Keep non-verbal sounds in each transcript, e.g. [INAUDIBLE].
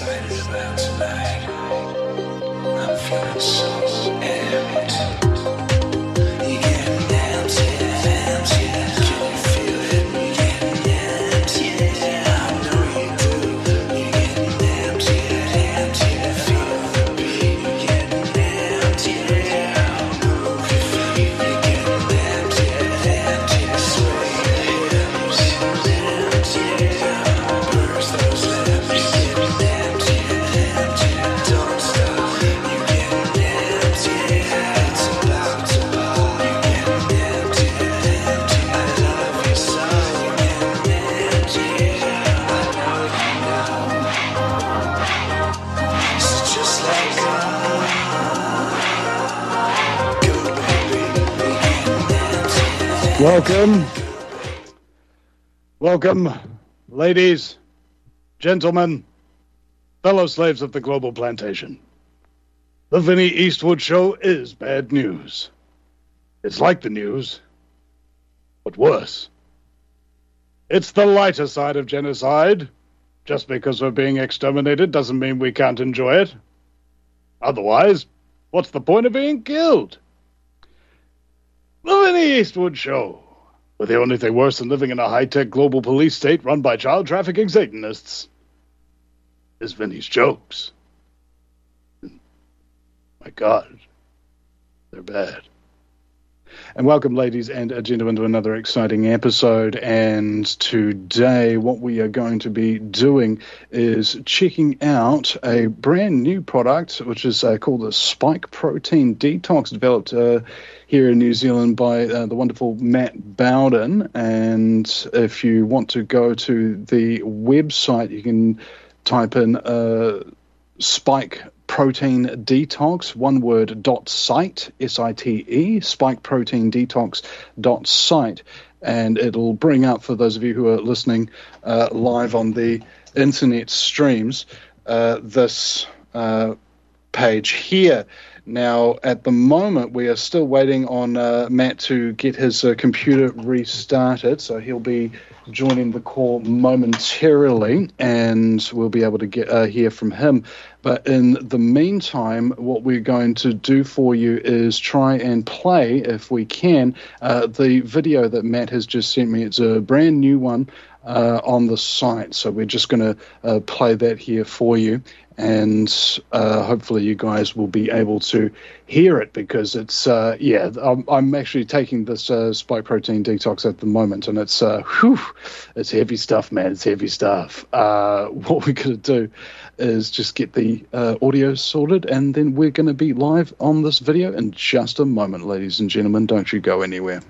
excited about tonight. I'm feeling so Welcome. Welcome, ladies, gentlemen, fellow slaves of the global plantation. The Vinny Eastwood Show is bad news. It's like the news, but worse. It's the lighter side of genocide. Just because we're being exterminated doesn't mean we can't enjoy it. Otherwise, what's the point of being killed? The Vinny Eastwood Show. With the only thing worse than living in a high tech global police state run by child trafficking Satanists is Vinny's jokes. My God, they're bad. And welcome, ladies and gentlemen, to another exciting episode. And today, what we are going to be doing is checking out a brand new product, which is uh, called the Spike Protein Detox, developed uh, here in New Zealand by uh, the wonderful Matt Bowden. And if you want to go to the website, you can type in uh, Spike Protein Detox, one word, dot site, S I T E, Spike Protein Detox dot site. And it'll bring up, for those of you who are listening uh, live on the internet streams, uh, this uh, page here. Now, at the moment, we are still waiting on uh, Matt to get his uh, computer restarted, so he'll be joining the call momentarily, and we'll be able to get uh, hear from him. But in the meantime, what we're going to do for you is try and play, if we can, uh, the video that Matt has just sent me. It's a brand new one uh, on the site, so we're just going to uh, play that here for you. And uh, hopefully you guys will be able to hear it because it's uh, yeah I'm, I'm actually taking this uh, spike protein detox at the moment and it's uh, whew, it's heavy stuff man. It's heavy stuff. [LAUGHS] What we're going to do is just get the audio sorted and then we're going to be live on this video in just a moment ladies and gentlemen. Don't you go anywhere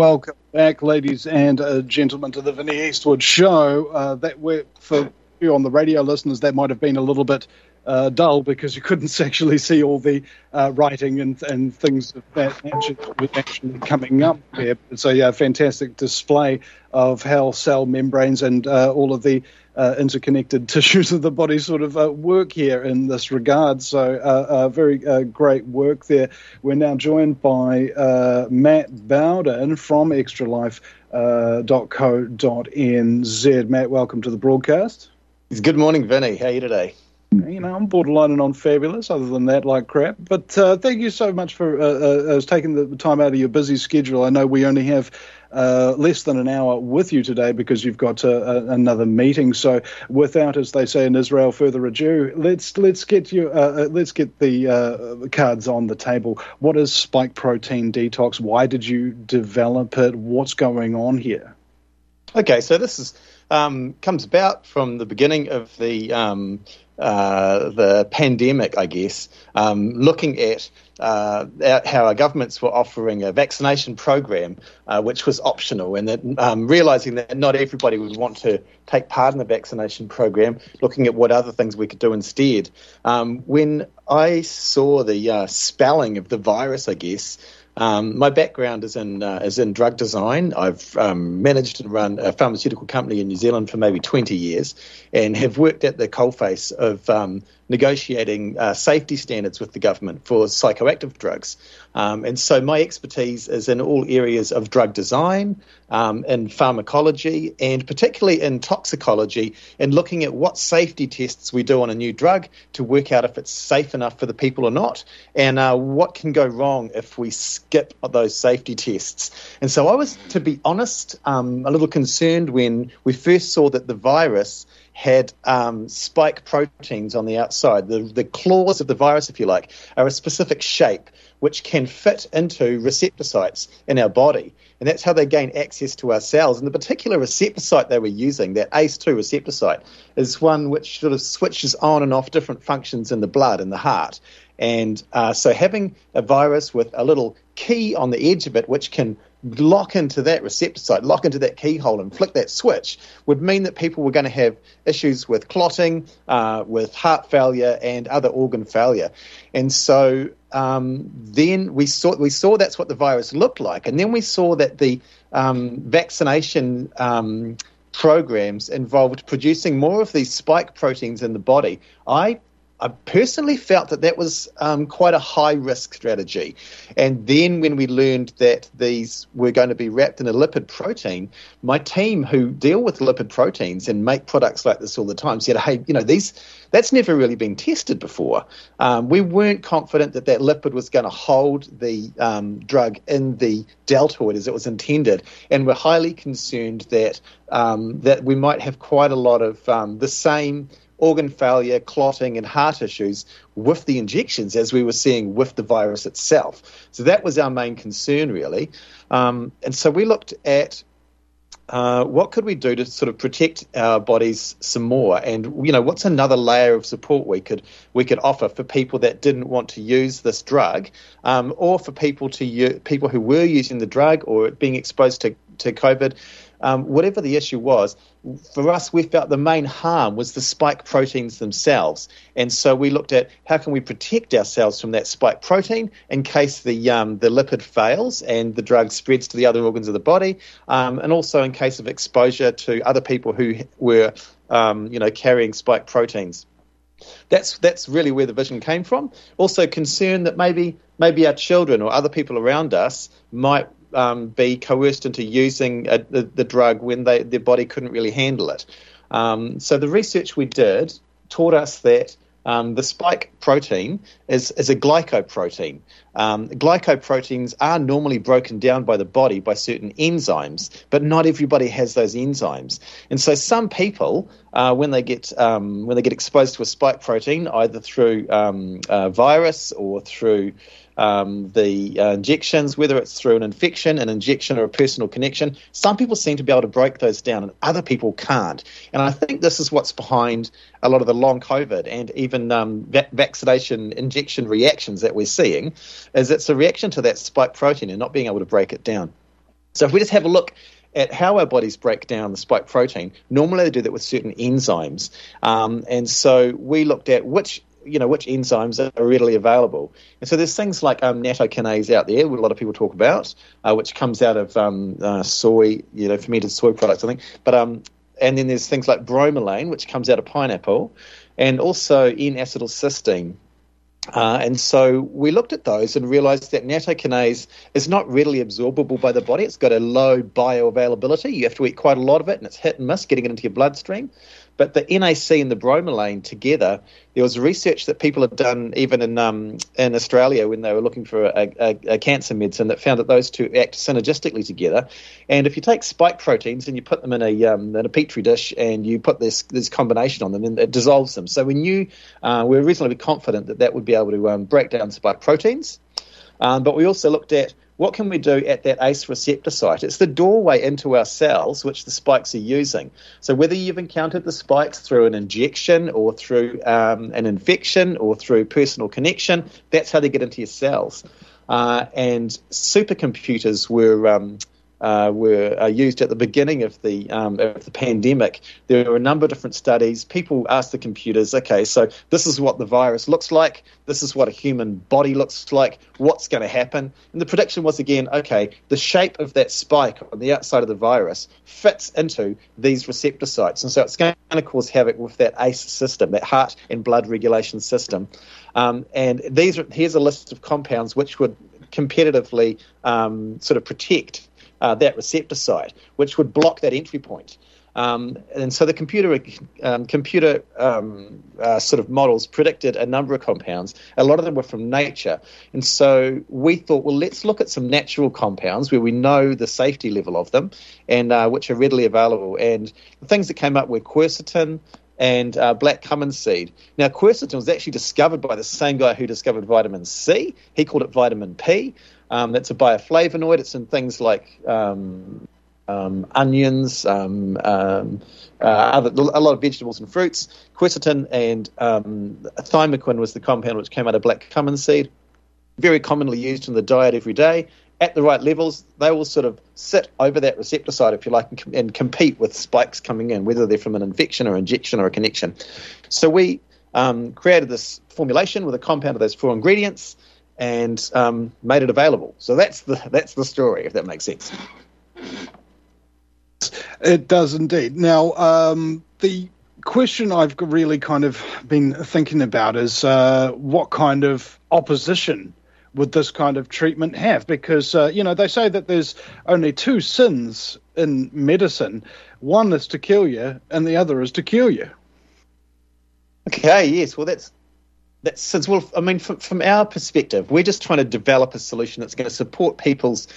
Welcome back, ladies and uh, gentlemen, to the Vinny Eastwood Show. Uh, that we're, for you on the radio listeners, that might have been a little bit uh, dull because you couldn't [LAUGHS] actually see all the uh, writing and, and things of that nature actually coming up there. A uh, fantastic display of how cell membranes and uh, all of the uh, interconnected [LAUGHS] tissues of the body sort of uh, work here in this regard. So, uh, very great work there. We're now joined by Matt Bowden from extralife.co.nz. Matt, welcome to the broadcast. Good morning, Vinny. How are you today? You know, I'm borderline and on fabulous. Other than that, like crap. But uh, thank you so much for uh, uh, taking the time out of your busy schedule. I know we only have uh, less than an hour with you today because you've got uh, another meeting. So, without, as they say in Israel, further ado, let's let's get you uh, let's get the cards on the table. What is spike protein detox? Why did you develop it? What's going on here? Okay, so this is um, comes about from the beginning of the um, uh, the pandemic, I guess, um, looking at uh, how our governments were offering a vaccination program uh, which was optional, and that um, realizing that not everybody would want to take part in the vaccination program, looking at what other things we could do instead. Um, when I saw the uh, spelling of the virus, I guess. Um, my background is in uh, is in drug design. I've um, managed and run a pharmaceutical company in New Zealand for maybe 20 years, and have worked at the coalface of um, negotiating uh, safety standards with the government for psychoactive drugs. Um, and so my expertise is in all areas of drug design, um, in pharmacology, and particularly in toxicology, and looking at what safety tests we do on a new drug to work out if it's safe enough for the people or not, and uh, what can go wrong if we skip those safety tests. And so I was, to be honest, um, a little concerned when we first saw that the virus had um, spike proteins on the outside. The, the claws of the virus, if you like, are a specific shape which can fit into receptor sites in our body. And that's how they gain access to our cells. And the particular receptor site they were using, that ACE2 receptor site, is one which sort of switches on and off different functions in the blood and the heart. And uh, so having a virus with a little key on the edge of it, which can lock into that receptor site, lock into that keyhole, and flick that switch, would mean that people were going to have issues with clotting, uh, with heart failure, and other organ failure. And so um, then we saw we saw that's what the virus looked like, and then we saw that the um, vaccination um, programs involved producing more of these spike proteins in the body. I I personally felt that that was um, quite a high risk strategy. And then when we learned that these were going to be wrapped in a lipid protein, my team who deal with lipid proteins and make products like this all the time said, hey, you know, these that's never really been tested before. Um, we weren't confident that that lipid was going to hold the um, drug in the deltoid as it was intended, and we're highly concerned that um, that we might have quite a lot of um, the same organ failure, clotting, and heart issues with the injections as we were seeing with the virus itself. So that was our main concern, really. Um, and so we looked at uh, what could we do to sort of protect our bodies some more? And you know, what's another layer of support we could we could offer for people that didn't want to use this drug, um, or for people to u- people who were using the drug or being exposed to to COVID um, whatever the issue was, for us, we felt the main harm was the spike proteins themselves. And so we looked at how can we protect ourselves from that spike protein in case the, um, the lipid fails and the drug spreads to the other organs of the body, um, and also in case of exposure to other people who were um, you know, carrying spike proteins. That's that's really where the vision came from. Also, concern that maybe maybe our children or other people around us might um, be coerced into using a, the, the, drug when they, their body couldn't really handle it. Um, so the research we did taught us that um, the spike protein is, is a glycoprotein. Um, glycoproteins are normally broken down by the body by certain enzymes, but not everybody has those enzymes. And so some people, uh, when they get um, when they get exposed to a spike protein, either through um, a virus or through um, the uh, injections, whether it's through an infection, an injection, or a personal connection. Some people seem to be able to break those down, and other people can't. And I think this is what's behind a lot of the long COVID and even um, va- vaccination injection reactions that we're seeing, is it's a reaction to that spike protein and not being able to break it down. So if we just have a look at how our bodies break down the spike protein, normally they do that with certain enzymes. Um, and so we looked at which you know which enzymes are readily available. And so there's things like um, nattokinase out there, a lot of people talk about, uh, which comes out of um, uh, soy, you know, fermented soy products, I think. But um, and then there's things like bromelain, which comes out of pineapple, and also N-acetylcysteine, uh, and so we looked at those and realized that nattokinase is not readily absorbable by the body. It's got a low bioavailability. You have to eat quite a lot of it, and it's hit and miss getting it into your bloodstream. But the NAC and the bromelain together, there was research that people had done even in um, in Australia when they were looking for a, a, a, cancer medicine that found that those two act synergistically together. And if you take spike proteins and you put them in a um, in a petri dish and you put this this combination on them, then it dissolves them. So we knew uh, we were reasonably confident that that would be able to um, break down spike proteins. Um, but we also looked at what can we do at that ACE receptor site? It's the doorway into our cells which the spikes are using. So whether you've encountered the spikes through an injection or through um, an infection or through personal connection, that's how they get into your cells. Uh, and supercomputers were um, uh, were uh, used at the beginning of the um, of the pandemic. There were a number of different studies. People asked the computers, okay, so this is what the virus looks like. This is what a human body looks like. What's going to happen? And the prediction was again, okay, the shape of that spike on the outside of the virus fits into these receptor sites, and so it's going to cause havoc with that ACE system, that heart and blood regulation system. Um, and these are, here's a list of compounds which would competitively um, sort of protect uh, that receptor site, which would block that entry point. Um, and so the computer um, computer um, uh, sort of models predicted a number of compounds. A lot of them were from nature, and so we thought, well, let's look at some natural compounds where we know the safety level of them and uh, which are readily available. And the things that came up were quercetin, and uh, black cumin seed. Now, quercetin was actually discovered by the same guy who discovered vitamin C. He called it vitamin P. Um, that's a bioflavonoid. It's in things like um, um, onions, um, um, uh, other, a lot of vegetables and fruits. Quercetin and um, thymoquin was the compound which came out of black cumin seed. Very commonly used in the diet every day. At the right levels, they will sort of sit over that receptor site, if you like, and, com- and compete with spikes coming in, whether they're from an infection or injection or a connection. So we created this formulation with a compound of those four ingredients and um, made it available. So that's the that's the story, if that makes sense. It does indeed. Now, um, the question I've really kind of been thinking about is uh, what kind of opposition would this kind of treatment have? Because uh, you know they say that there's only two sins in medicine: one is to kill you, and the other is to cure you. Okay. Yes. Well, that's that's since well, I mean, from, from our perspective, we're just trying to develop a solution that's going to support people's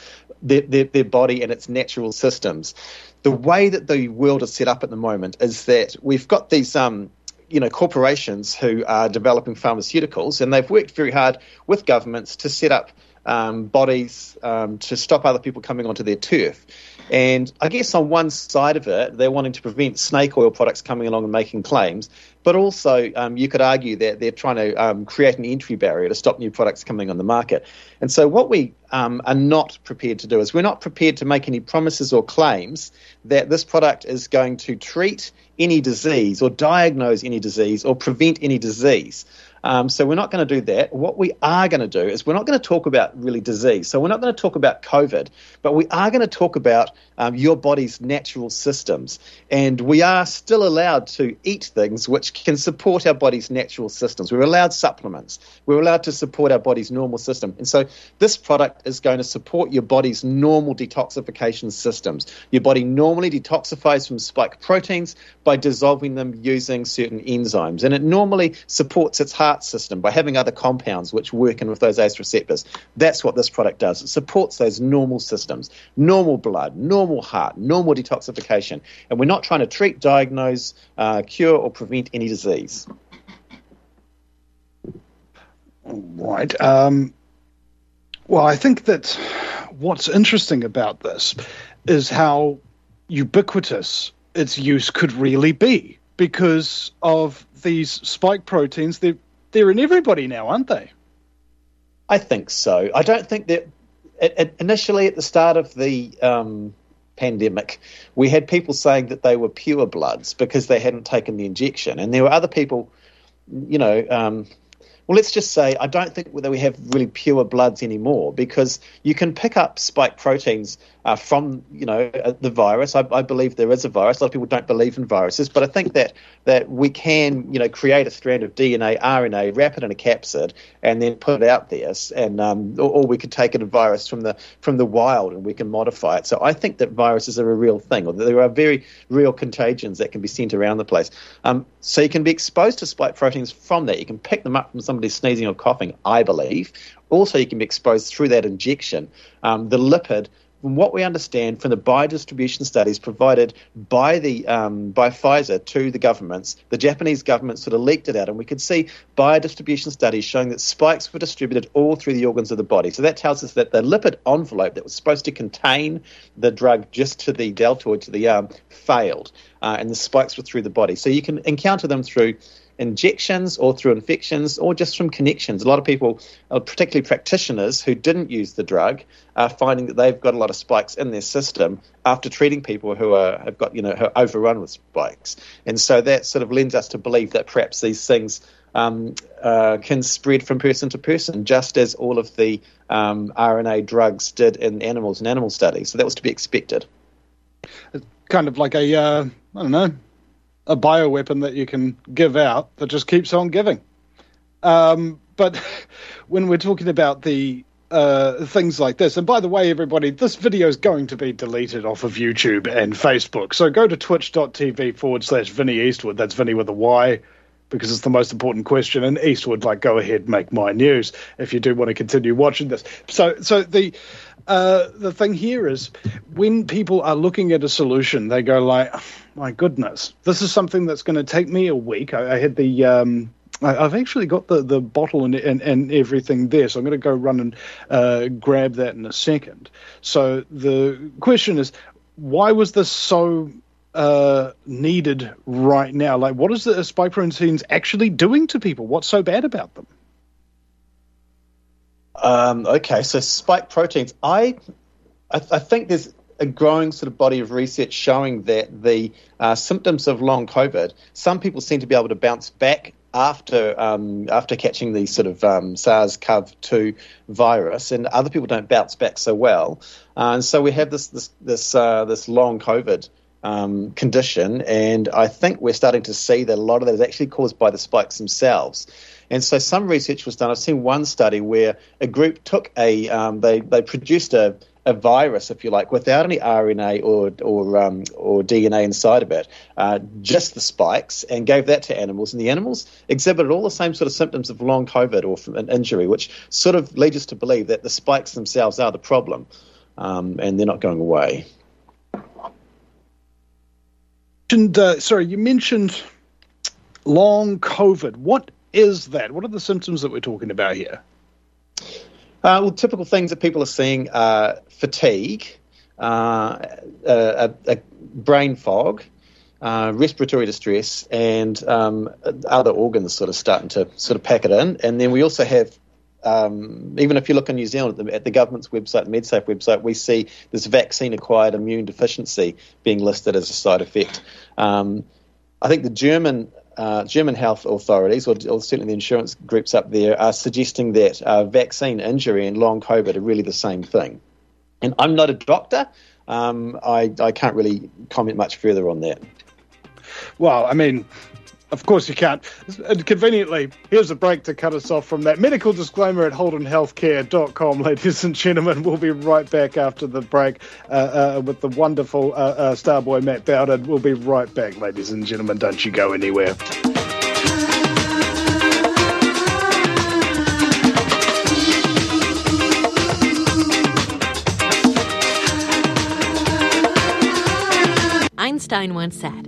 their, their, their body and its natural systems. The way that the world is set up at the moment is that we've got these um, you know corporations who are developing pharmaceuticals, and they've worked very hard with governments to set up um, bodies um, to stop other people coming onto their turf. And I guess on one side of it, they're wanting to prevent snake oil products coming along and making claims. But also, um, you could argue that they're trying to um, create an entry barrier to stop new products coming on the market. And so, what we um, are not prepared to do is we're not prepared to make any promises or claims that this product is going to treat any disease or diagnose any disease or prevent any disease. Um, so we're not going to do that. What we are going to do is we're not going to talk about really disease. So we're not going to talk about COVID, but we are going to talk about um, your body's natural systems. And we are still allowed to eat things which can support our body's natural systems. We're allowed supplements. We're allowed to support our body's normal system. And so this product is going to support your body's normal detoxification systems. Your body normally detoxifies from spike proteins by dissolving them using certain enzymes. And it normally supports its heart system by having other compounds which work in with those ACE receptors. That's what this product does. It supports those normal systems, normal blood, normal heart, normal detoxification. And we're not trying to treat, diagnose, uh, cure, or prevent any disease. Right. Um, well, I think that what's interesting about this is how ubiquitous its use could really be because of these spike proteins. They're, they're in everybody now, aren't they? I think so. I don't think that it, it, initially at the start of the um, pandemic, we had people saying that they were pure bloods because they hadn't taken the injection, and there were other people, you know. Um, well, let's just say I don't think that we have really pure bloods anymore because you can pick up spike proteins uh, from you know uh, the virus. I, I, believe there is a virus. A lot of people don't believe in viruses, but I think that that we can you know create a strand of DNA, RNA, wrap it in a capsid, and then put it out there. And um, or, or, we could take a virus from the from the wild and we can modify it. So I think that viruses are a real thing, or there are very real contagions that can be sent around the place. Um, so you can be exposed to spike proteins from that. You can pick them up from somebody sneezing or coughing, I believe. Also, you can be exposed through that injection. Um, the lipid from what we understand from the biodistribution studies provided by the um, by Pfizer to the governments, the Japanese government sort of leaked it out, and we could see biodistribution studies showing that spikes were distributed all through the organs of the body. So that tells us that the lipid envelope that was supposed to contain the drug just to the deltoid to the arm failed, uh, and the spikes were through the body. So you can encounter them through injections or through infections or just from connections. A lot of people, uh, particularly practitioners who didn't use the drug, are finding that they've got a lot of spikes in their system after treating people who are have got you know who are overrun with spikes, and so that sort of lends us to believe that perhaps these things. Um, uh, can spread from person to person, just as all of the um, RNA drugs did in animals and animal studies. So that was to be expected. Kind of like a, uh, I don't know, a bioweapon that you can give out that just keeps on giving. Um, but [LAUGHS] when we're talking about the uh, things like this, and by the way, everybody, this video is going to be deleted off of YouTube and Facebook. So go to twitch.tv forward slash Vinny Eastwood. That's Vinny with a Y because it's the most important question. And Eastwood, like, go ahead, make my news if you do want to continue watching this. So, so the uh, the thing here is when people are looking at a solution, they go like, "My goodness, this is something that's going to take me a week." I, I had the um, I, have actually got the, the bottle and, and, and everything there, so I'm going to go run and uh, grab that in a second. So the question is, why was this so uh, needed right now? Like, what is the spike proteins actually doing to people? What's so bad about them? Um, okay, so spike proteins. I, I, I, think there's a growing sort of body of research showing that the uh, symptoms of long COVID, some people seem to be able to bounce back after um, after catching the sort of um, SARS-CoV-2 virus, and other people don't bounce back so well. Uh, and so we have this this this uh, this long COVID. Um, condition, and I think we're starting to see that a lot of that is actually caused by the spikes themselves. And so some research was done. I've seen one study where a group took a, um, they, they produced a, a virus, if you like, without any RNA or or um, or DNA inside of it, uh, just the spikes, and gave that to animals, and the animals exhibited all the same sort of symptoms of long COVID or an injury, which sort of leads us to believe that the spikes themselves are the problem, um, and they're not going away. And uh, sorry, you mentioned long COVID. What is that? What are the symptoms that we're talking about here? Uh, well, typical things that people are seeing are fatigue, uh, a, a, brain fog, uh, respiratory distress, and um, other organs sort of starting to sort of pack it in. And then we also have, um, even if you look in New Zealand at the, at the, government's website, the MedSafe website, we see this vaccine-acquired immune deficiency being listed as a side effect. Um, I think the German uh, German health authorities, or, or, certainly the insurance groups up there, are suggesting that uh, vaccine injury and long COVID are really the same thing. And I'm not a doctor. Um, I, I can't really comment much further on that. Well, I mean, of course you can't. And conveniently, here's a break to cut us off from that medical disclaimer at holdenhealthcare.com, [LAUGHS] ladies and gentlemen. We'll be right back after the break uh, uh, with the wonderful uh, uh Starboy Matt Bowden. We'll be right back, ladies and gentlemen. Don't you go anywhere. Einstein once said,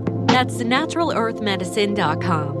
That's naturalearthmedicine.com.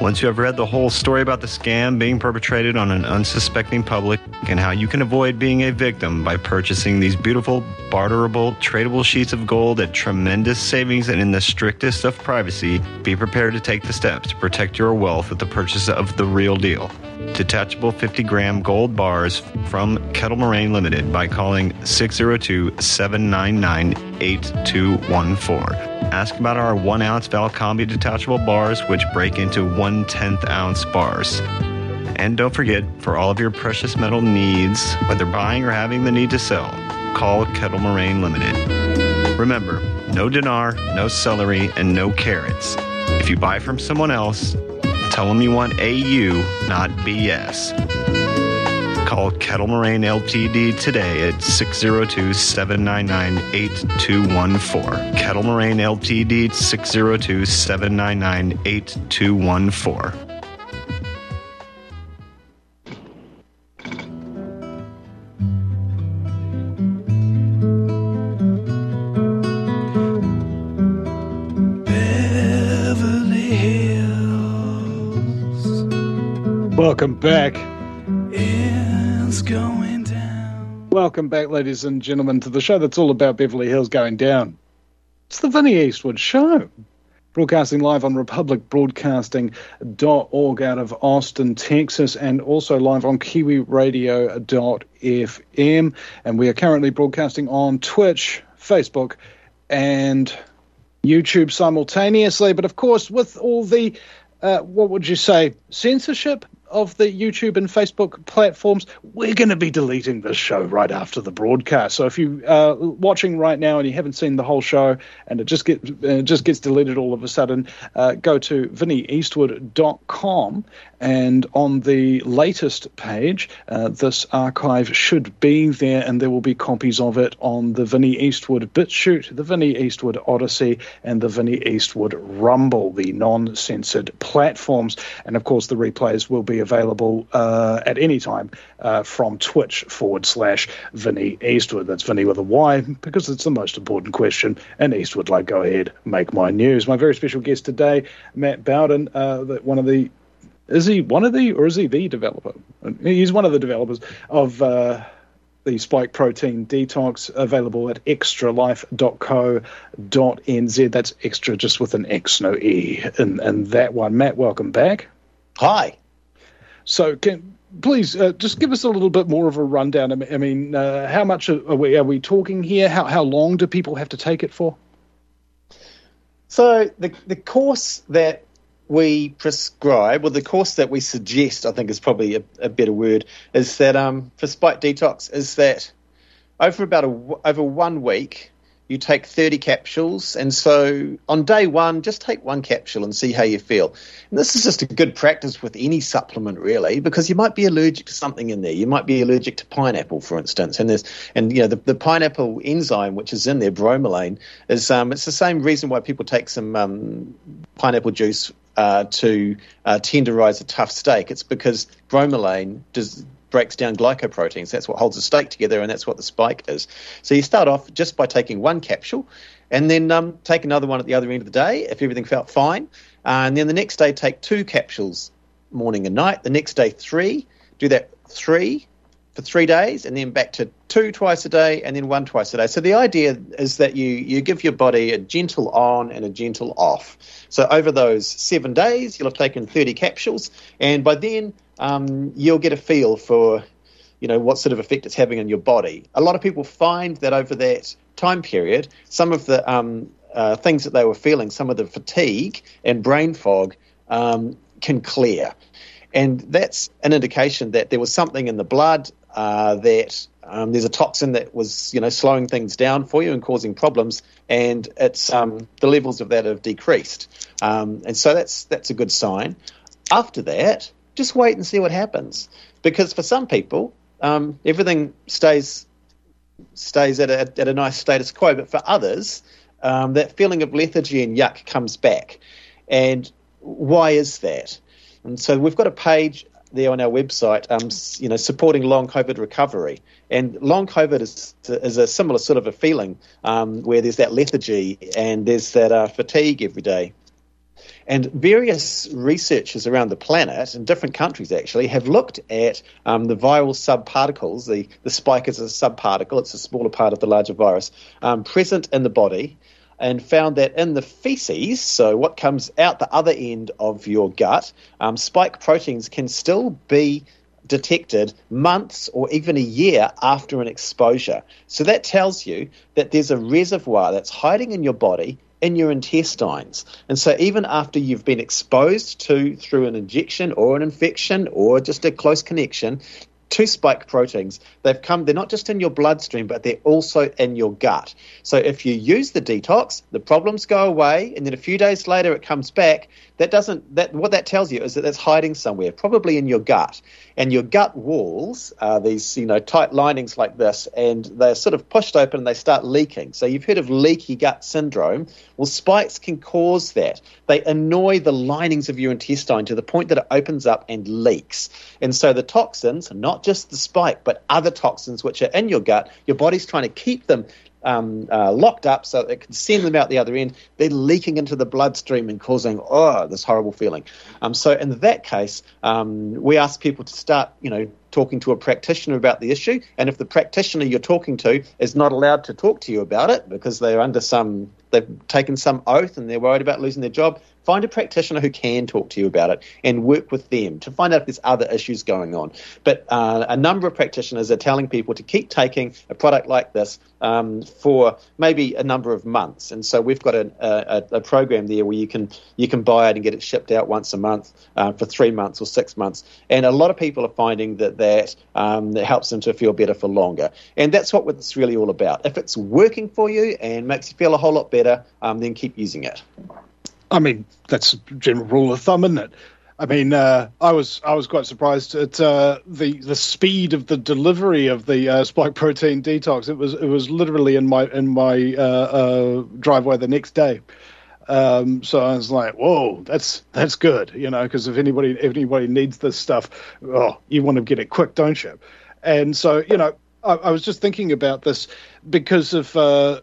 Once you have read the whole story about the scam being perpetrated on an unsuspecting public and how you can avoid being a victim by purchasing these beautiful, barterable, tradable sheets of gold at tremendous savings and in the strictest of privacy, be prepared to take the steps to protect your wealth with the purchase of the real deal. Detachable 50 gram gold bars from Kettle Moraine Limited by calling 602 799 8214. Ask about our one ounce Valcambi detachable bars, which break into one tenth ounce bars. And don't forget, for all of your precious metal needs, whether buying or having the need to sell, call Kettle Moraine Limited. Remember, no dinar, no celery, and no carrots. If you buy from someone else, tell them you want AU, not BS. Call Kettle Moraine Ltd today at 602 799 8214. Kettle Moraine Ltd 602 799 8214. Welcome back. is going down. Welcome back, ladies and gentlemen, to the show that's all about Beverly Hills going down. It's the Vinny Eastwood Show. Broadcasting live on republicbroadcasting.org out of Austin, Texas, and also live on kiwiradio.fm. And we are currently broadcasting on Twitch, Facebook, and YouTube simultaneously. But of course, with all the, uh, what would you say, censorship of the YouTube and Facebook platforms, we're going to be deleting this show right after the broadcast. So if you are watching right now and you haven't seen the whole show and it just gets uh, just gets deleted all of a sudden, uh, go to vinnyeastwood.com and on the latest page, uh, this archive should be there, and there will be copies of it on the Vinny Eastwood BitChute, the Vinny Eastwood Odysee, and the Vinny Eastwood Rumble, the non-censored platforms. And of course, the replays will be available uh, at any time uh, from Twitch forward slash Vinny Eastwood. That's Vinny with a Y because it's the most important question. And Eastwood, like, go ahead, make my news. My very special guest today, Matt Bowden, uh, one of the is he one of the or is he the developer? He's one of the developers of uh, the spike protein detox available at extralife.co.nz. That's extra just with an X, no E in, in that one. Matt, welcome back. Hi. So, can please uh, just give us a little bit more of a rundown? I mean, uh, how much are we, are we talking here? How, how long do people have to take it for? So the the course that we prescribe, well, the course that we suggest, I think is probably a, a better word, is that um, for Spike Detox, is that over about a over one week, you take 30 capsules. And so on day one, just take one capsule and see how you feel. And this is just a good practice with any supplement, really, because you might be allergic to something in there. You might be allergic to pineapple, for instance. And there's, and you know, the, the pineapple enzyme, which is in there, bromelain, is, um, it's the same reason why people take some um, pineapple juice uh, to uh, tenderize a tough steak. It's because bromelain does, breaks down glycoproteins. That's what holds the steak together, and that's what the spike is. So you start off just by taking one capsule, and then um, take another one at the other end of the day if everything felt fine. Uh, and then the next day, take two capsules morning and night. The next day, three. Do that three for three days, and then back to two twice a day, and then one twice a day. So the idea is that you you give your body a gentle on and a gentle off. So over those seven days, you'll have taken 30 capsules, and by then um, you'll get a feel for you know what sort of effect it's having on your body. A lot of people find that over that time period, some of the um, uh, things that they were feeling, some of the fatigue and brain fog, um, can clear, and that's an indication that there was something in the blood uh, that um, there's a toxin that was you know slowing things down for you and causing problems, and it's um, the levels of that have decreased, um, and so that's that's a good sign. After that, just wait and see what happens, because for some people, um, everything stays stays at a, at a nice status quo, but for others, um, that feeling of lethargy and yuck comes back, and why is that? And so we've got a page there on our website, um, you know, supporting long COVID recovery. And long COVID is, is a similar sort of a feeling um, where there's that lethargy and there's that uh, fatigue every day. And various researchers around the planet, in different countries actually, have looked at um, the viral subparticles. The, the spike is a subparticle, it's a smaller part of the larger virus, um, present in the body and found that in the feces, so what comes out the other end of your gut, um, spike proteins can still be detected months or even a year after an exposure. So that tells you that there's a reservoir that's hiding in your body in your intestines. And so even after you've been exposed to through an injection or an infection or just a close connection, two spike proteins. They've come, they're not just in your bloodstream, but they're also in your gut. So if you use the detox, the problems go away, and then a few days later it comes back. That doesn't, that what that tells you is that it's hiding somewhere, probably in your gut. And your gut walls are these, you know, tight linings like this, and they're sort of pushed open and they start leaking. So you've heard of leaky gut syndrome. Well, spikes can cause that. They annoy the linings of your intestine to the point that it opens up and leaks. And so the toxins, not just the spike, but other toxins which are in your gut, your body's trying to keep them um, uh, locked up so it can send them out the other end. They're leaking into the bloodstream and causing oh this horrible feeling. Um, so in that case, um, we ask people to start you know talking to a practitioner about the issue. And if the practitioner you're talking to is not allowed to talk to you about it because they're under some they've taken some oath and they're worried about losing their job, find a practitioner who can talk to you about it and work with them to find out if there's other issues going on. But uh, a number of practitioners are telling people to keep taking a product like this um, for maybe a number of months. And so we've got a, a, a, program there where you can you can buy it and get it shipped out once a month uh, for three months or six months. And a lot of people are finding that that, um, that helps them to feel better for longer. And that's what it's really all about. If it's working for you and makes you feel a whole lot better, um, then keep using it. I mean, that's a general rule of thumb, isn't it? I mean, uh, I was I was quite surprised at uh, the the speed of the delivery of the uh, spike protein detox. It was it was literally in my in my uh, uh, driveway the next day. Um, so I was like, "Whoa, that's that's good," you know, because if anybody if anybody needs this stuff, oh, you want to get it quick, don't you? And so, you know, I, I was just thinking about this because of uh,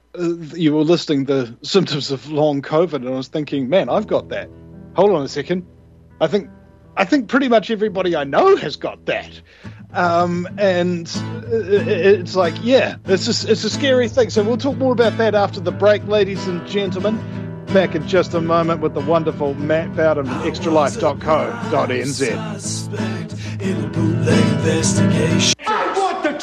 you were listing the symptoms of long COVID, and I was thinking, man, I've got that. Hold on a second. I think I think pretty much everybody I know has got that. Um, and it's like, yeah, it's just, it's a scary thing. So we'll talk more about that after the break, ladies and gentlemen. Back in just a moment with the wonderful Matt Bowden extralife.co.nz.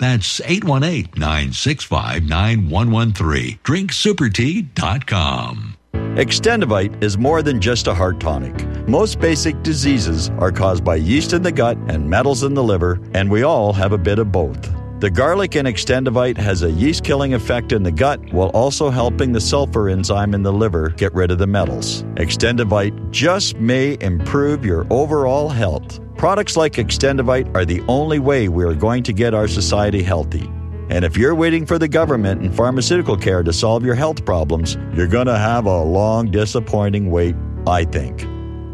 That's 818-965-9113, drinksupertea.com. Extendivite is more than just a heart tonic. Most basic diseases are caused by yeast in the gut and metals in the liver, and we all have a bit of both. The garlic in Extendivite has a yeast killing effect in the gut while also helping the sulfur enzyme in the liver get rid of the metals. Extendivite just may improve your overall health. Products like Extendivite are the only way we are going to get our society healthy. And if you're waiting for the government and pharmaceutical care to solve your health problems, you're going to have a long, disappointing wait, I think.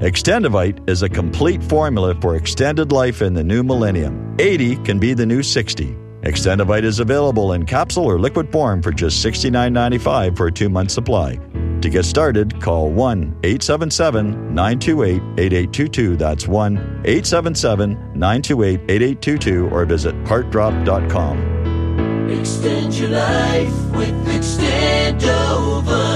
Extendivite is a complete formula for extended life in the new millennium. 80 can be the new 60. Extendivite is available in capsule or liquid form for just $69.95 for a two month supply. To get started, call 1 877 928 8822. That's 1 877 928 8822 or visit heartdrop.com. Extend your life with Extendivite.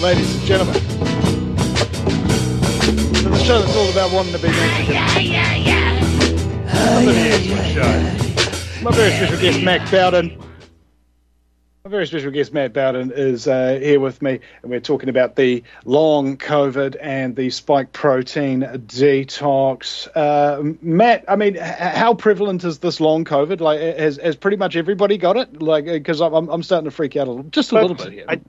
Welcome ladies and gentlemen. To the show that's all about wanting to be Mexican. Yeah, yeah, yeah. Welcome to the Extra Show. My very special guest, Matt Bowden. My very special guest, Matt Bowden, is uh, here with me, and we're talking about the long COVID and the spike protein detox. Uh, Matt, I mean, h- how prevalent is this long COVID? Like, has, has pretty much everybody got it? Like, because I'm, I'm starting to freak out a little, just a little bit here. I,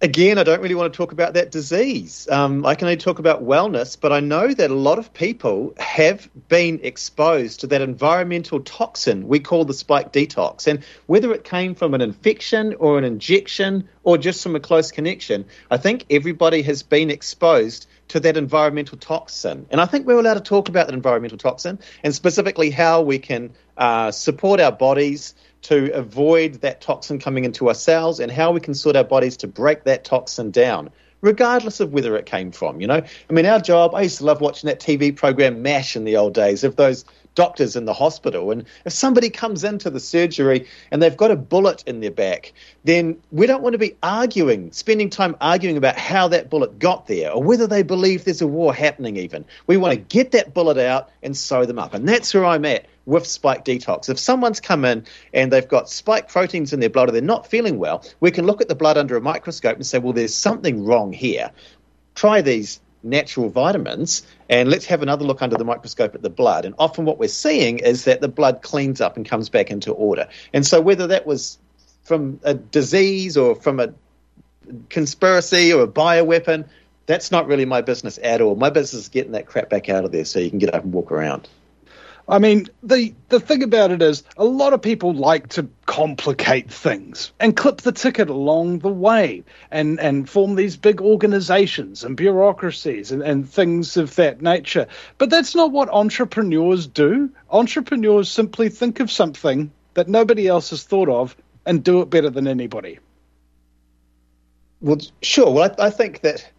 again, I don't really want to talk about that disease. Um, I can only talk about wellness, but I know that a lot of people have been exposed to that environmental toxin we call the spike detox. And whether it came from an infection or an injection or just from a close connection, I think everybody has been exposed to that environmental toxin. And I think we're allowed to talk about that environmental toxin and specifically how we can uh, support our bodies to avoid that toxin coming into our cells and how we can sort our bodies to break that toxin down regardless of whether it came from you know? I mean our job i used to love watching that tv program mash in the old days of those doctors in the hospital. And if somebody comes into the surgery and they've got a bullet in their back then we don't want to be arguing spending time arguing about how that bullet got there or whether they believe there's a war happening even. We want to get that bullet out and sew them up. And that's where i'm at with spike detox. If someone's come in and they've got spike proteins in their blood or they're not feeling well, we can look at the blood under a microscope and say, well, there's something wrong here. Try these natural vitamins and let's have another look under the microscope at the blood. And often what we're seeing is that the blood cleans up and comes back into order. And so whether that was from a disease or from a conspiracy or a bioweapon, that's not really my business at all. My business is getting that crap back out of there so you can get up and walk around. I mean, the the thing about it is, a lot of people like to complicate things and clip the ticket along the way, and and form these big organizations and bureaucracies and, and things of that nature. But that's not what entrepreneurs do. Entrepreneurs simply think of something that nobody else has thought of and do it better than anybody. Well, sure. Well, I, I think that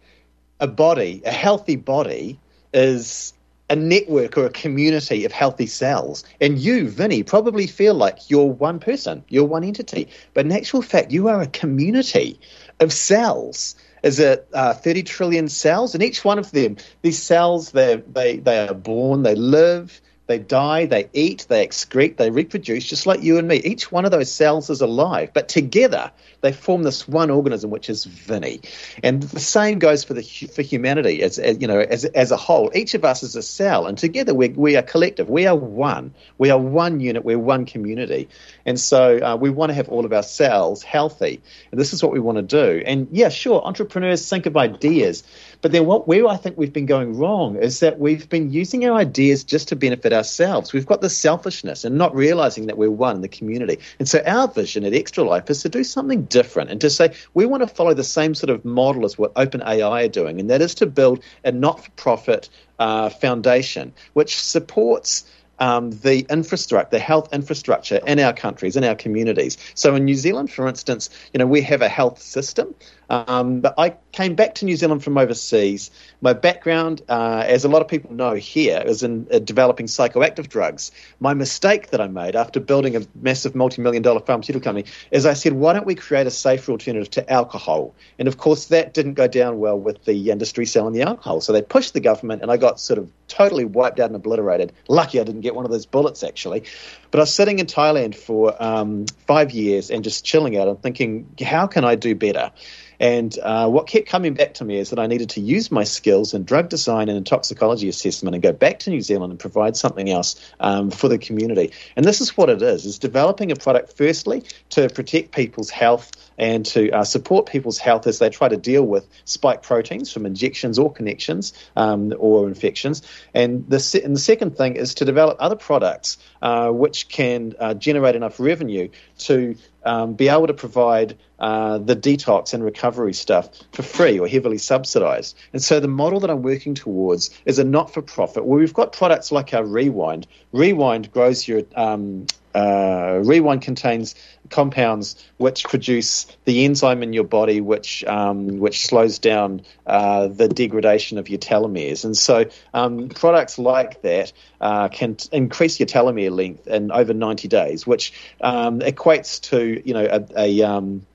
a body, a healthy body, is a network or a community of healthy cells. And you, Vinny, probably feel like you're one person, you're one entity. But in actual fact, you are a community of cells. Is it uh, 30 trillion cells? And each one of them, these cells, they, they, they are born, they live, they die, they eat, they excrete, they reproduce, just like you and me. Each one of those cells is alive, but together they form this one organism, which is Vinny. And the same goes for the for humanity as, as you know as as a whole. Each of us is a cell, and together we we are collective. We are one. We are one unit. We're one community. And so uh, we want to have all of our cells healthy, and this is what we want to do. And yeah, sure, entrepreneurs think of ideas. But then what where I think we've been going wrong is that we've been using our ideas just to benefit ourselves. We've got the selfishness and not realizing that we're one in the community. And so our vision at Extra Life is to do something different and to say we want to follow the same sort of model as what OpenAI are doing, and that is to build a not-for-profit uh, foundation which supports um, the infrastructure, the health infrastructure in our countries, in our communities. So in New Zealand, for instance, you know, we have a health system. Um, but I came back to New Zealand from overseas. My background, uh, as a lot of people know here, is in uh, developing psychoactive drugs. My mistake that I made after building a massive multi-million dollar pharmaceutical company is I said, why don't we create a safer alternative to alcohol? And of course, that didn't go down well with the industry selling the alcohol. So they pushed the government, and I got sort of totally wiped out and obliterated. Lucky I didn't get one of those bullets, actually. But I was sitting in Thailand for um, five years and just chilling out and thinking, how can I do better? And uh, what kept coming back to me is that I needed to use my skills in drug design and in toxicology assessment and go back to New Zealand and provide something else um, for the community. And this is what it is: is developing a product firstly to protect people's health and to uh, support people's health as they try to deal with spike proteins from injections or connections um, or infections. And the, se- and the second thing is to develop other products uh, which can uh, generate enough revenue to um, be able to provide uh, the detox and recovery stuff for free or heavily subsidized. And so the model that I'm working towards is a not for profit where we've got products like our Rewind. Rewind grows your um, uh, Rewind contains compounds which produce the enzyme in your body which um, which slows down uh, the degradation of your telomeres. And so um, products like that uh, can t- increase your telomere length in over 90 days, which um, equates to you know a, a um,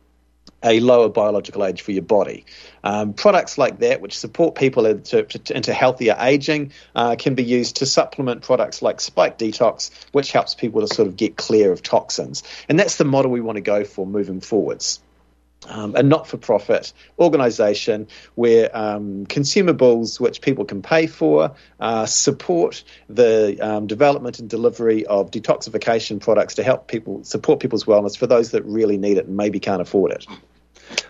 a lower biological age for your body. Um, products like that, which support people into, into healthier aging, uh, can be used to supplement products like Spike Detox, which helps people to sort of get clear of toxins. And that's the model we want to go for moving forwards. Um, a not for profit organisation where um, consumables which people can pay for uh, support the um, development and delivery of detoxification products to help people support people's wellness for those that really need it and maybe can't afford it.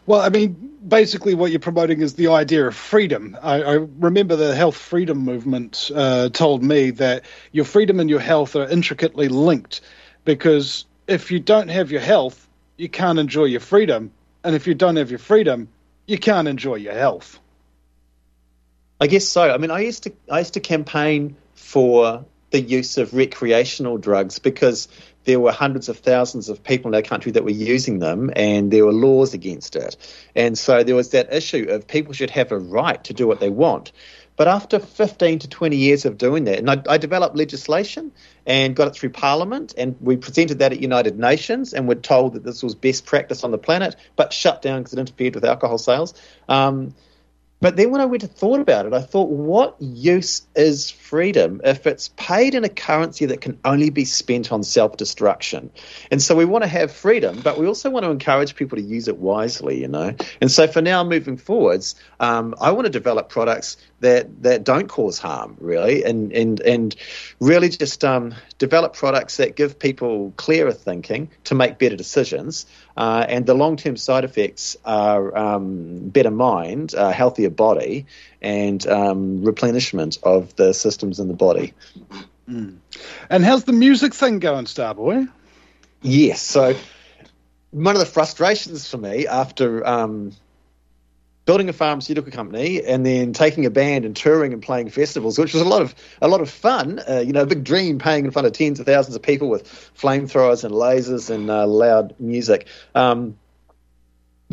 Well, I mean, basically, what you're promoting is the idea of freedom. I, I remember the health freedom movement uh, told me that your freedom and your health are intricately linked because if you don't have your health, you can't enjoy your freedom. And if you don't have your freedom, you can't enjoy your health. I guess so. I mean, I used to I used to campaign for the use of recreational drugs because there were hundreds of thousands of people in our country that were using them and there were laws against it. And so there was that issue of people should have a right to do what they want. But after 15 to 20 years of doing that, and I, I, developed legislation and got it through Parliament, and we presented that at United Nations, and were told that this was best practice on the planet, but shut down because it interfered with alcohol sales. Um, but then when I went to thought about it, I thought, what use is freedom if it's paid in a currency that can only be spent on self destruction? And so we want to have freedom, but we also want to encourage people to use it wisely, you know? And so for now, moving forwards, um, I want to develop products that that don't cause harm really and and and really just um, develop products that give people clearer thinking to make better decisions uh, and the long-term side effects are um, better mind uh, healthier body and um, replenishment of the systems in the body And how's the music thing going, Starboy? Yes. So one of the frustrations for me after um, building a pharmaceutical company and then taking a band and touring and playing festivals, which was a lot of a lot of fun. Uh, you know, a big dream playing in front of tens of thousands of people with flamethrowers and lasers and uh, loud music. Um,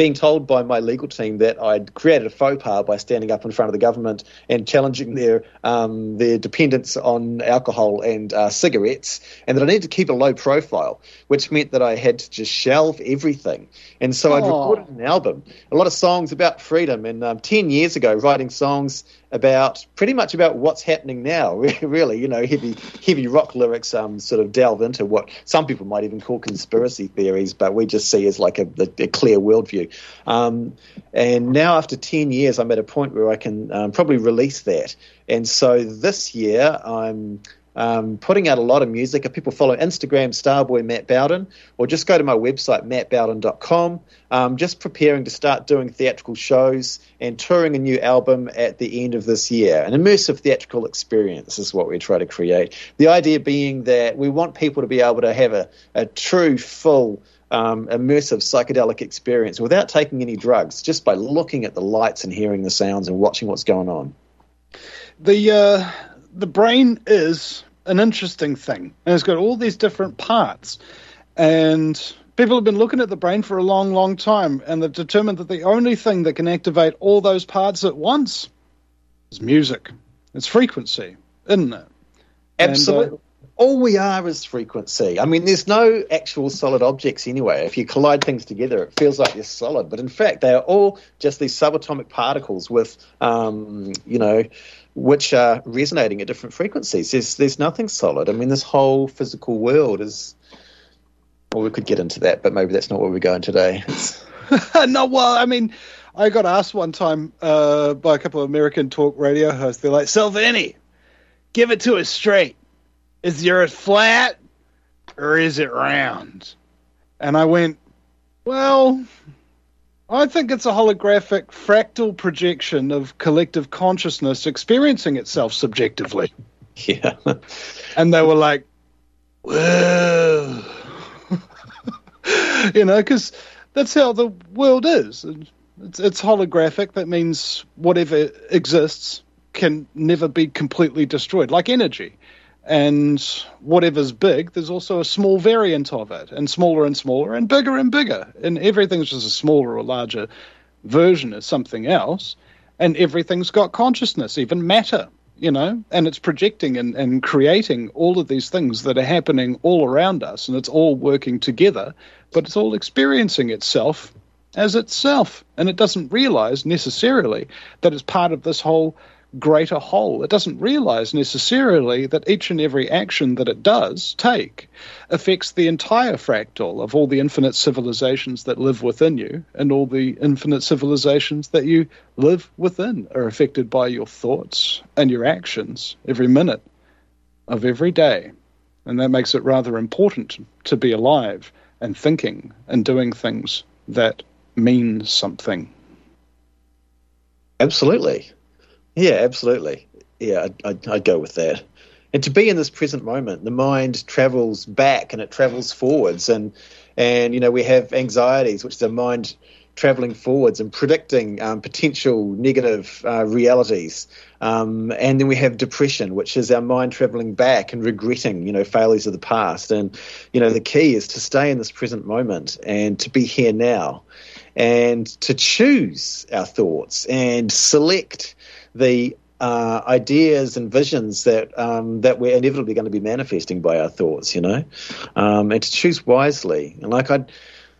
being told by my legal team that I'd created a faux pas by standing up in front of the government and challenging their um, their dependence on alcohol and uh, cigarettes, and that I needed to keep a low profile, which meant that I had to just shelve everything. And so I'd recorded an album, a lot of songs about freedom, and um, ten years ago, writing songs about pretty much about what's happening now. [LAUGHS] Really, you know, heavy heavy rock lyrics um, sort of delve into what some people might even call conspiracy theories, but we just see as like a, a, a clear worldview. Um, and now, after ten years, I'm at a point where I can um, probably release that. And so this year, I'm um, putting out a lot of music. If people follow Instagram, Starboy Matt Bowden, or just go to my website, mattbowden.com, um, just preparing to start doing theatrical shows and touring a new album at the end of this year. An immersive theatrical experience is what we try to create. The idea being that we want people to be able to have a, a true, full, um, immersive psychedelic experience without taking any drugs, just by looking at the lights and hearing the sounds and watching what's going on. The uh, the brain is an interesting thing, and it's got all these different parts. And people have been looking at the brain for a long, long time, and they've determined that the only thing that can activate all those parts at once is music. It's frequency, isn't it? And, uh, Absolutely. All we are is frequency. I mean, there's no actual solid objects anyway. If you collide things together, it feels like they're solid. But in fact, they are all just these subatomic particles with, um, you know, which are resonating at different frequencies. There's, there's nothing solid. I mean, this whole physical world is. Well, we could get into that, but maybe that's not where we're going today. [LAUGHS] No, well, I mean, I got asked one time uh, by a couple of American talk radio hosts. They're like, Salvini, give it to us straight. Is the earth flat or is it round? And I went, well, I think it's a holographic fractal projection of collective consciousness experiencing itself subjectively. yeah. [LAUGHS] And they were like, whoa. [LAUGHS] you know, because that's how the world is. It's, it's holographic. That means whatever exists can never be completely destroyed, like energy. And whatever's big, there's also a small variant of it, and smaller and smaller, and bigger and bigger. And everything's just a smaller or larger version of something else. And everything's got consciousness, even matter, you know, and it's projecting and, and creating all of these things that are happening all around us, and it's all working together, but it's all experiencing itself as itself. And it doesn't realize necessarily that it's part of this whole greater whole. It doesn't realize necessarily that each and every action that it does take affects the entire fractal of all the infinite civilizations that live within you, and all the infinite civilizations that you live within are affected by your thoughts and your actions every minute of every day. And that makes it rather important to be alive and thinking and doing things that mean something. Absolutely. Yeah, absolutely. Yeah, I'd, I'd, I'd go with that. And to be in this present moment, the mind travels back and it travels forwards, and and you know we have anxieties, which is the mind traveling forwards and predicting um, potential negative uh, realities, um, and then we have depression, which is our mind traveling back and regretting you know failures of the past. And you know the key is to stay in this present moment and to be here now, and to choose our thoughts and select the uh, ideas and visions that um, that we're inevitably going to be manifesting by our thoughts, you know, um, and to choose wisely. And like I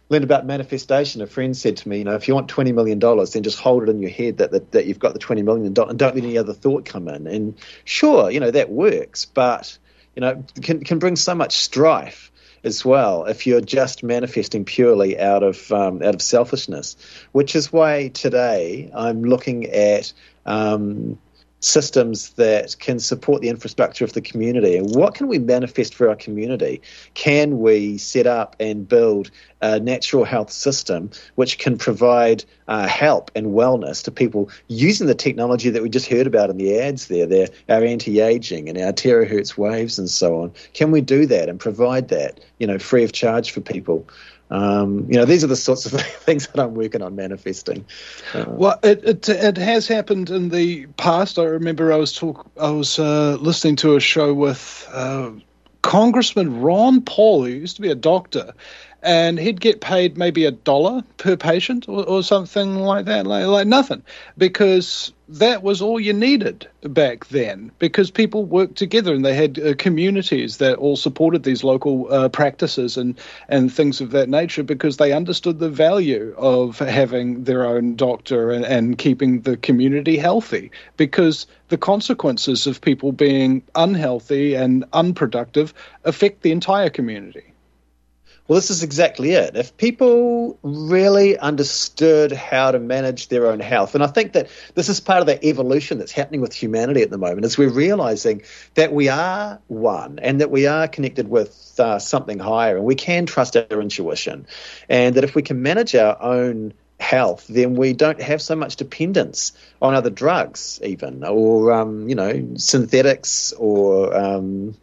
learned about manifestation, a friend said to me, you know, if you want twenty million dollars, then just hold it in your head that, that that you've got the twenty million dollars, and don't let any other thought come in. And sure, you know that works, but you know can can bring so much strife as well if you're just manifesting purely out of um, out of selfishness, which is why today I'm looking at um, systems that can support the infrastructure of the community. And what can we manifest for our community? Can we set up and build a natural health system which can provide uh, help and wellness to people using the technology that we just heard about in the ads there, there our anti-aging and our terahertz waves and so on? Can we do that and provide that, you know, free of charge for people? Um, you know, these are the sorts of [LAUGHS] things that I'm working on manifesting. Uh, Well, it, it it has happened in the past. I remember I was talk I was uh, listening to a show with uh, Congressman Ron Paul, who used to be a doctor, and he'd get paid maybe a dollar per patient or, or something like that, like, like nothing, because that was all you needed back then. Because people worked together and they had uh, communities that all supported these local uh, practices and and things of that nature because they understood the value of having their own doctor and, and keeping the community healthy. Because the consequences of people being unhealthy and unproductive affect the entire community. Well, this is exactly it. If people really understood how to manage their own health, and I think that this is part of the evolution that's happening with humanity at the moment, is we're realizing that we are one and that we are connected with uh, something higher and we can trust our intuition. And that if we can manage our own health, then we don't have so much dependence on other drugs, even, or, um, you know, synthetics or. Um,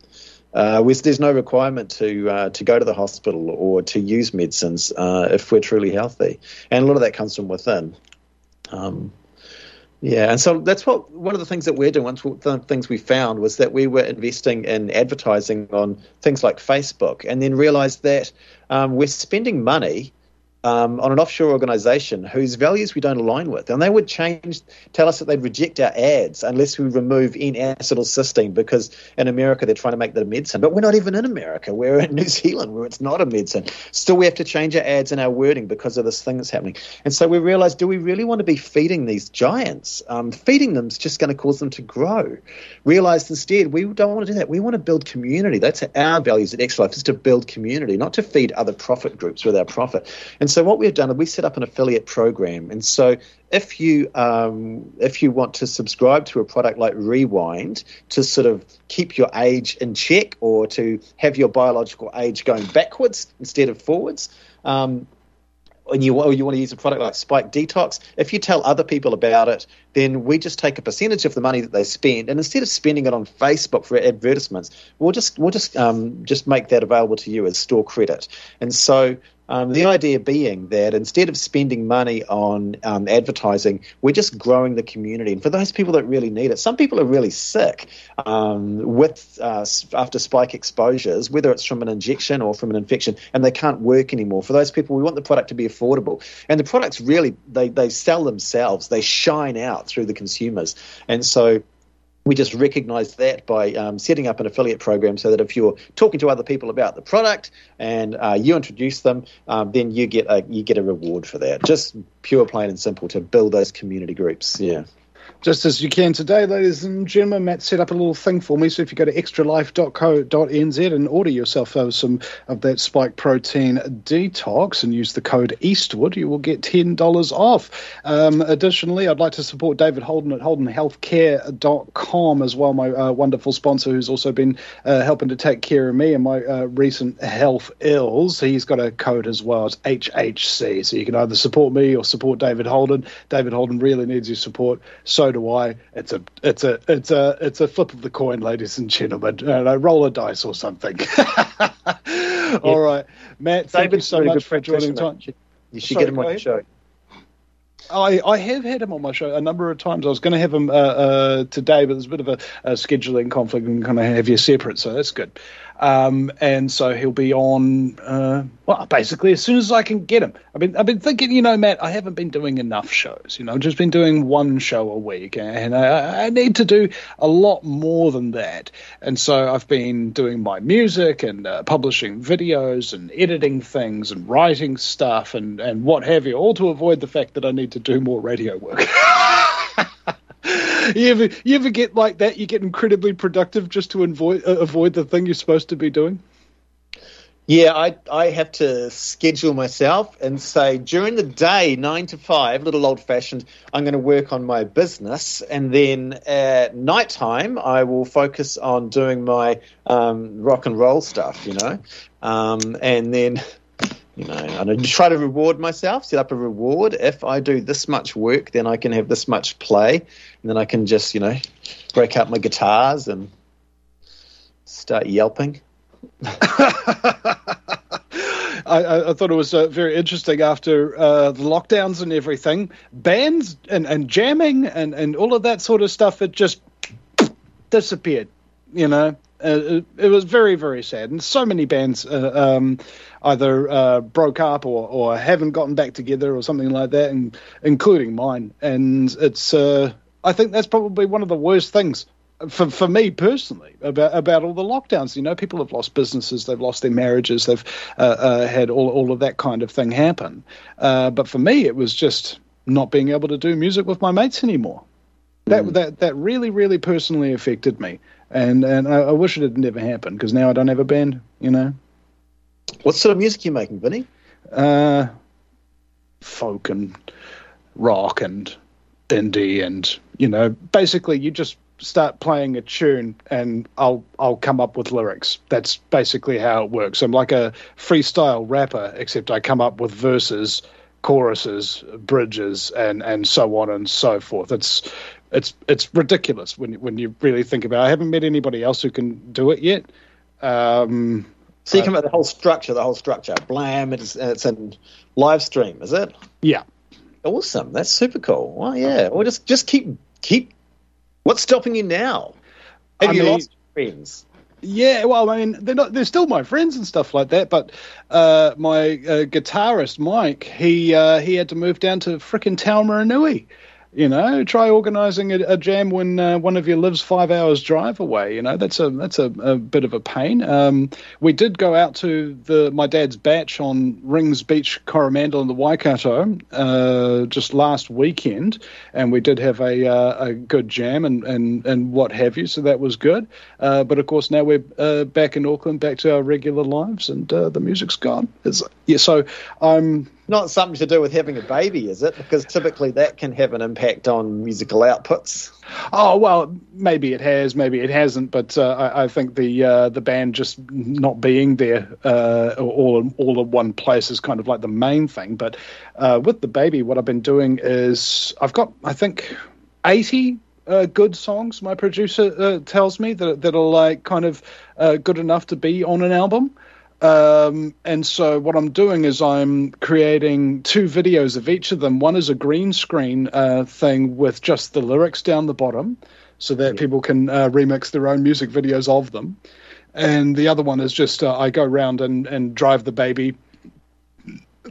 uh, there's, no requirement to uh, to go to the hospital or to use medicines uh, if we're truly healthy, and a lot of that comes from within. Um, yeah, and so that's what one of the things that we're doing. One of the things we found was that we were investing in advertising on things like Facebook, and then realised that um, we're spending money um, on an offshore organisation whose values we don't align with, and they would change, tell us that they'd reject our ads unless we remove N-acetylcysteine because in America they're trying to make that a medicine, but we're not even in America. We're in [LAUGHS] New Zealand where it's not a medicine. Still, we have to change our ads and our wording because of this thing that's happening. And so we realised, do we really want to be feeding these giants? Um, feeding them is just going to cause them to grow. Realised instead we don't want to do that. We want to build community. That's our values at X Life is to build community, not to feed other profit groups with our profit. And so what we've done is we set up an affiliate program. And so if you um, if you want to subscribe to a product like Rewind to sort of keep your age in check or to have your biological age going backwards instead of forwards. Um, and you, or you want to use a product like Spike Detox, if you tell other people about it, then we just take a percentage of the money that they spend, and instead of spending it on Facebook for advertisements, we'll just we'll just um, just make that available to you as store credit. And so um, the idea being that instead of spending money on um, advertising, we're just growing the community. And for those people that really need it, some people are really sick um, with uh, after spike exposures, whether it's from an injection or from an infection, and they can't work anymore. For those people, we want the product to be affordable. And the products really they they sell themselves. They shine out through the consumers. And so we just recognize that by um, setting up an affiliate program so that if you're talking to other people about the product and uh, you introduce them, um, then you get a you get a reward for that. Just pure, plain and simple to build those community groups. Yeah. Just as you can today, ladies and gentlemen, Matt set up a little thing for me. So if you go to extralife.co.nz and order yourself uh, some of that spike protein detox and use the code Eastwood, you will get $10 off. Um, additionally, I'd like to support David Holden at holdenhealthcare.com as well, my uh, wonderful sponsor who's also been uh, helping to take care of me and my uh, recent health ills. He's got a code as well. It's HHC. So you can either support me or support David Holden. David Holden really needs your support. So do I. It's a it's a it's a it's a flip of the coin, ladies and gentlemen. Uh, roll a dice or something. [LAUGHS] All right, Matt. Thank you so much for joining time. You should Sorry, get him on the show. I, I have had him on my show a number of times. I was going to have him uh, uh, today, but there's a bit of a, a scheduling conflict and kind of have you separate, so that's good. Um, and so he'll be on, uh, well, basically as soon as I can get him. I've been, I've been thinking, you know, Matt, I haven't been doing enough shows. You know, I've just been doing one show a week, and I, I need to do a lot more than that. And so I've been doing my music and uh, publishing videos and editing things and writing stuff and, and what have you, all to avoid the fact that I need to do more radio work. [LAUGHS] [LAUGHS] you ever you ever get like that? You get incredibly productive just to avoid uh, avoid the thing you're supposed to be doing. Yeah, I I have to schedule myself and say during the day, nine to five, little old fashioned, I'm going to work on my business, and then at night time, I will focus on doing my um, rock and roll stuff, you know, um, and then. You know, and I try to reward myself, set up a reward. If I do this much work, then I can have this much play, and then I can just, you know, break out my guitars and start yelping. [LAUGHS] I, I, thought it was uh, very interesting after uh, the lockdowns and everything. Bands and, and jamming and, and all of that sort of stuff, it just disappeared. You know, uh, it, it was very, very sad. And so many bands uh, um, either uh, broke up or, or haven't gotten back together or something like that, and, including mine. And it's, uh, I think that's probably one of the worst things for for me personally about about all the lockdowns. You know, people have lost businesses, they've lost their marriages, they've uh, uh, had all all of that kind of thing happen. Uh, but for me, it was just not being able to do music with my mates anymore. That that that really really personally affected me, and and I, I wish it had never happened because now I don't have a band. You know, What sort of music are you making, Vinny? uh, folk and rock and indie and you know basically you just start playing a tune and I'll I'll come up with lyrics. That's basically how it works. I'm like a freestyle rapper except I come up with verses, choruses, bridges and and so on and so forth. It's it's it's ridiculous when when you really think about it. I haven't met anybody else who can do it yet. Um, So you come up with the whole structure, the whole structure. Blam! It's it's a live stream, is it? yeah. Awesome. That's super cool. Well, yeah. Well, just just keep keep. What's stopping you now? Have I you mean- lost friends? Yeah, well, I mean, they're not. They're still my friends and stuff like that. But uh, my uh, guitarist Mike, he uh, he had to move down to frickin' Taumarunui. You know, try organising a, a jam when uh, one of you lives five hours drive away. You know, that's a that's a, a bit of a pain. Um, we did go out to the my dad's bach on Rings Beach, Coromandel, and the Waikato uh, just last weekend, and we did have a uh, a good jam and, and and what have you. So that was good. Uh, but of course, now we're uh, back in Auckland, back to our regular lives, and uh, the music's gone. It's, yeah, so I'm Not something to do with having a baby, is it? Because typically that can have an impact on musical outputs. Oh well, maybe it has, maybe it hasn't, but uh, I, I think the uh, the band just not being there uh, all all in one place is kind of like the main thing. But uh, with the baby, what I've been doing is I've got I think eighty uh, good songs. My producer uh, tells me that that are like kind of uh, good enough to be on an album. Um, and so what I'm doing is I'm creating two videos of each of them. One is a green screen uh, thing with just the lyrics down the bottom, so that people can uh, remix their own music videos of them. And the other one is just uh, I go around and, and drive the baby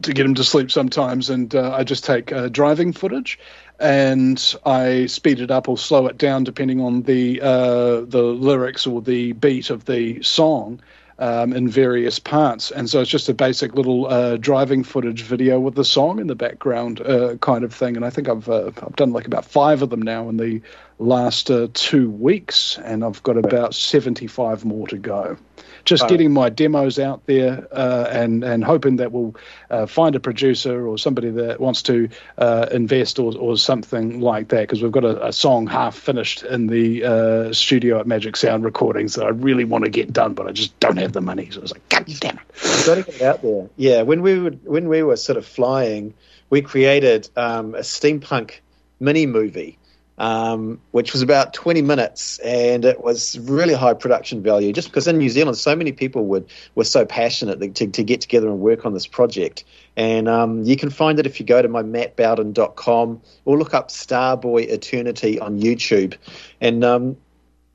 to get him to sleep sometimes, and uh, I just take uh, driving footage and I speed it up or slow it down depending on the uh, the lyrics or the beat of the song um, in various parts. And so it's just a basic little uh, driving footage video with the song in the background, uh, kind of thing. And I think I've uh, I've done like about five of them now in the last uh, two weeks, and I've got about seventy five more to go. Just Wow. getting my demos out there uh, and and hoping that we'll uh, find a producer or somebody that wants to uh, invest or, or something like that because we've got a, a song half finished in the uh, studio at Magic Sound Recordings that I really want to get done, but I just don't have the money. So I was like, God damn it! You've got to get out there. Yeah, when we were when we were sort of flying, we created um, a steampunk mini movie, um, which was about twenty minutes, and it was really high production value. Just because in New Zealand, so many people would were so passionate to, to get together and work on this project. And um, you can find it if you go to my mattbowden.com or look up Starboy Eternity on YouTube. And um,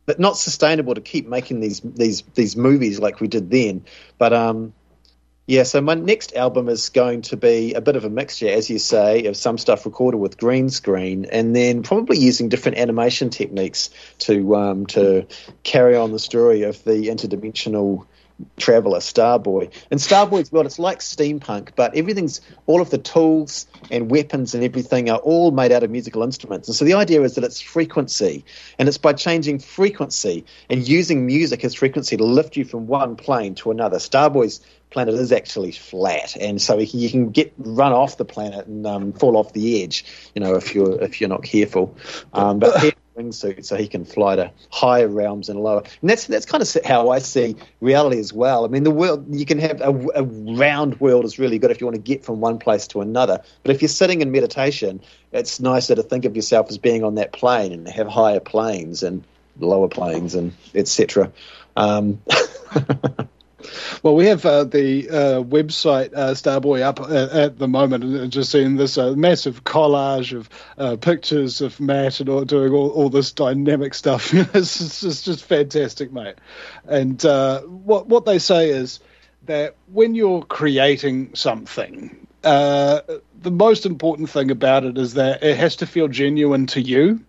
but not sustainable to keep making these these these movies like we did then. But um, yeah, so my next album is going to be a bit of a mixture, as you say, of some stuff recorded with green screen, and then probably using different animation techniques to um, to carry on the story of the interdimensional traveler, Starboy. In Starboy's world, it's like steampunk, but everything's all of the tools and weapons and everything are all made out of musical instruments. And so the idea is that it's frequency, and it's by changing frequency and using music as frequency to lift you from one plane to another. Starboy's planet is actually flat, and so you can get run off the planet and um, fall off the edge. You know, if you're if you're not careful. Um, but wingsuit, so he can fly to higher realms and lower. And that's that's kind of how I see reality as well. I mean, the world you can have a, a round world is really good if you want to get from one place to another. But if you're sitting in meditation, it's nicer to think of yourself as being on that plane and have higher planes and lower planes and etc. Um, [LAUGHS] Well, we have uh, the uh, website uh, Starboy up at, at the moment, and just seeing this uh, massive collage of uh, pictures of Matt and all, doing all, all this dynamic stuff. [LAUGHS] it's, just, it's just fantastic, mate. And uh, what what they say is that when you're creating something, uh, the most important thing about it is that it has to feel genuine to you.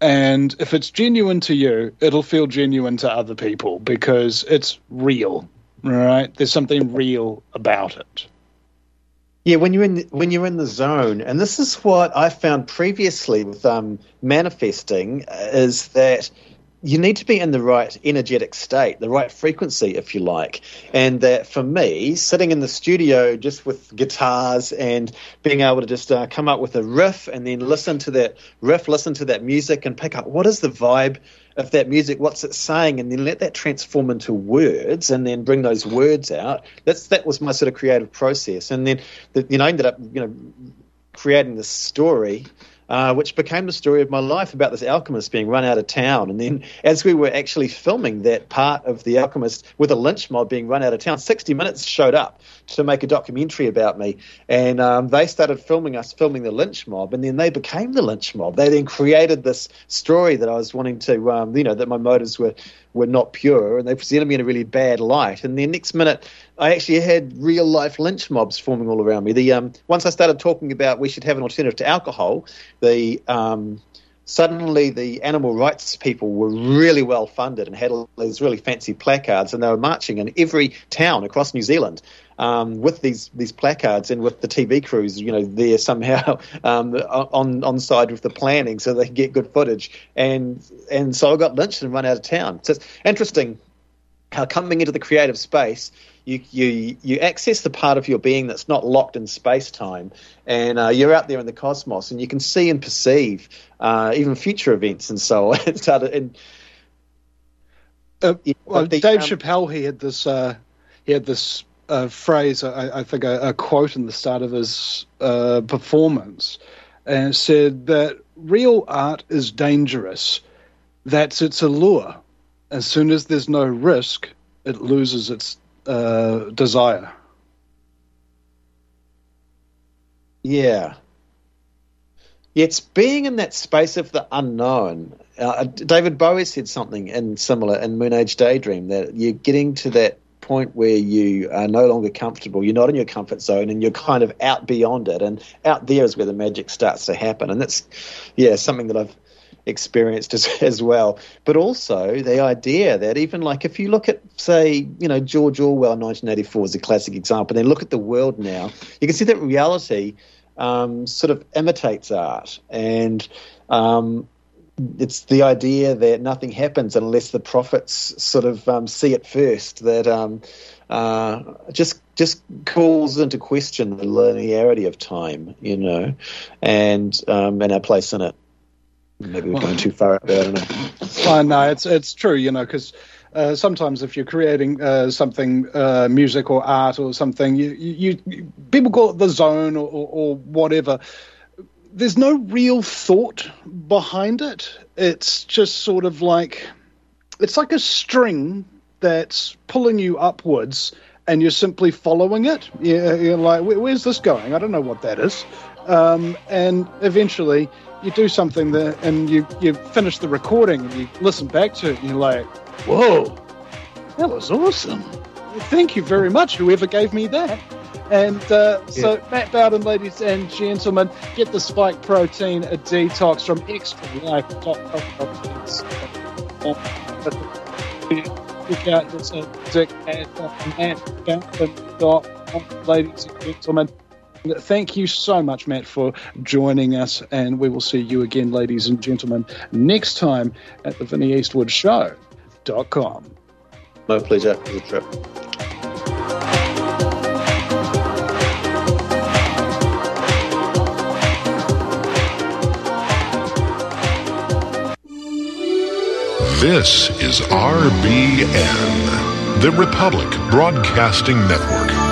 And if it's genuine to you, it'll feel genuine to other people because it's real, right? There's something real about it. Yeah, when you're in when you're in the zone, and this is what I found previously with um, manifesting, uh, is that you need to be in the right energetic state, the right frequency, if you like. And that for me, sitting in the studio just with guitars and being able to just uh, come up with a riff and then listen to that riff, listen to that music, and pick up what is the vibe of that music, what's it saying, and then let that transform into words, and then bring those words out. That's that was my sort of creative process, and then the, you know I ended up you know creating this story uh, which became the story of my life about this alchemist being run out of town. And then, as we were actually filming that part of The Alchemist with a lynch mob being run out of town, 60 Minutes showed up to make a documentary about me. And um, they started filming us filming the lynch mob, and then they became the lynch mob. They then created this story that I was wanting to, um, you know, that my motives were were not pure, and they presented me in a really bad light. And then next minute, I actually had real life lynch mobs forming all around me. The um, once I started talking about we should have an alternative to alcohol, the um, suddenly the animal rights people were really well funded and had all these really fancy placards, and they were marching in every town across New Zealand. Um, with these these placards and with the TV crews, you know, there somehow [LAUGHS] um, on on side with the planning, so they can get good footage. And and so I got lynched and run out of town. So it's interesting how coming into the creative space, you you you access the part of your being that's not locked in space time, and uh, you're out there in the cosmos, and you can see and perceive uh, even future events and so on. [LAUGHS] and started and Uh, well, the, Dave um, Chappelle, he had this, uh, he had this uh, phrase, I, I think, a, a quote in the start of his uh, performance, and said that real art is dangerous. That's its allure. As soon as there's no risk, it loses its uh, desire. Yeah. Yeah, it's being in that space of the unknown. Uh, David Bowie said something in similar in Moon Age Daydream that you're getting to that point where you are no longer comfortable. You're not in your comfort zone, and you're kind of out beyond it. And out there is where the magic starts to happen. And that's, yeah, something that I've experienced as, [LAUGHS] as well. But also the idea that even like if you look at, say, you know, George Orwell, 1984 is a classic example. And then look at the world now. You can see that reality um, sort of imitates art, and um, it's the idea that nothing happens unless the prophets sort of um, see it first. That um, uh, just just calls into question the linearity of time, you know, and um, and our place in it. Maybe we're going too far out there. I don't know. No, it's it's true, you know, because uh, sometimes if you're creating uh, something, uh, music or art or something, you, you, you people call it the zone or, or, or whatever. There's no real thought behind it. It's just sort of like it's like a string that's pulling you upwards, and you're simply following it. Yeah, you're like, where's this going? I don't know what that is. Um, and eventually, you do something that, and you you finish the recording, and you listen back to it, and you're like, whoa, that was awesome. Thank you very much, whoever gave me that. And uh, so, Matt Bowden, ladies and gentlemen, get the Spike Protein a detox from extra life. check out his uh, music at mattjohnson.com, ladies and gentlemen. Thank you so much, Matt, for joining us, and we will see you again, ladies and gentlemen, next time at the Vinny Eastwood Show.com. My pleasure. A trip. This is RBN, the Republic Broadcasting Network.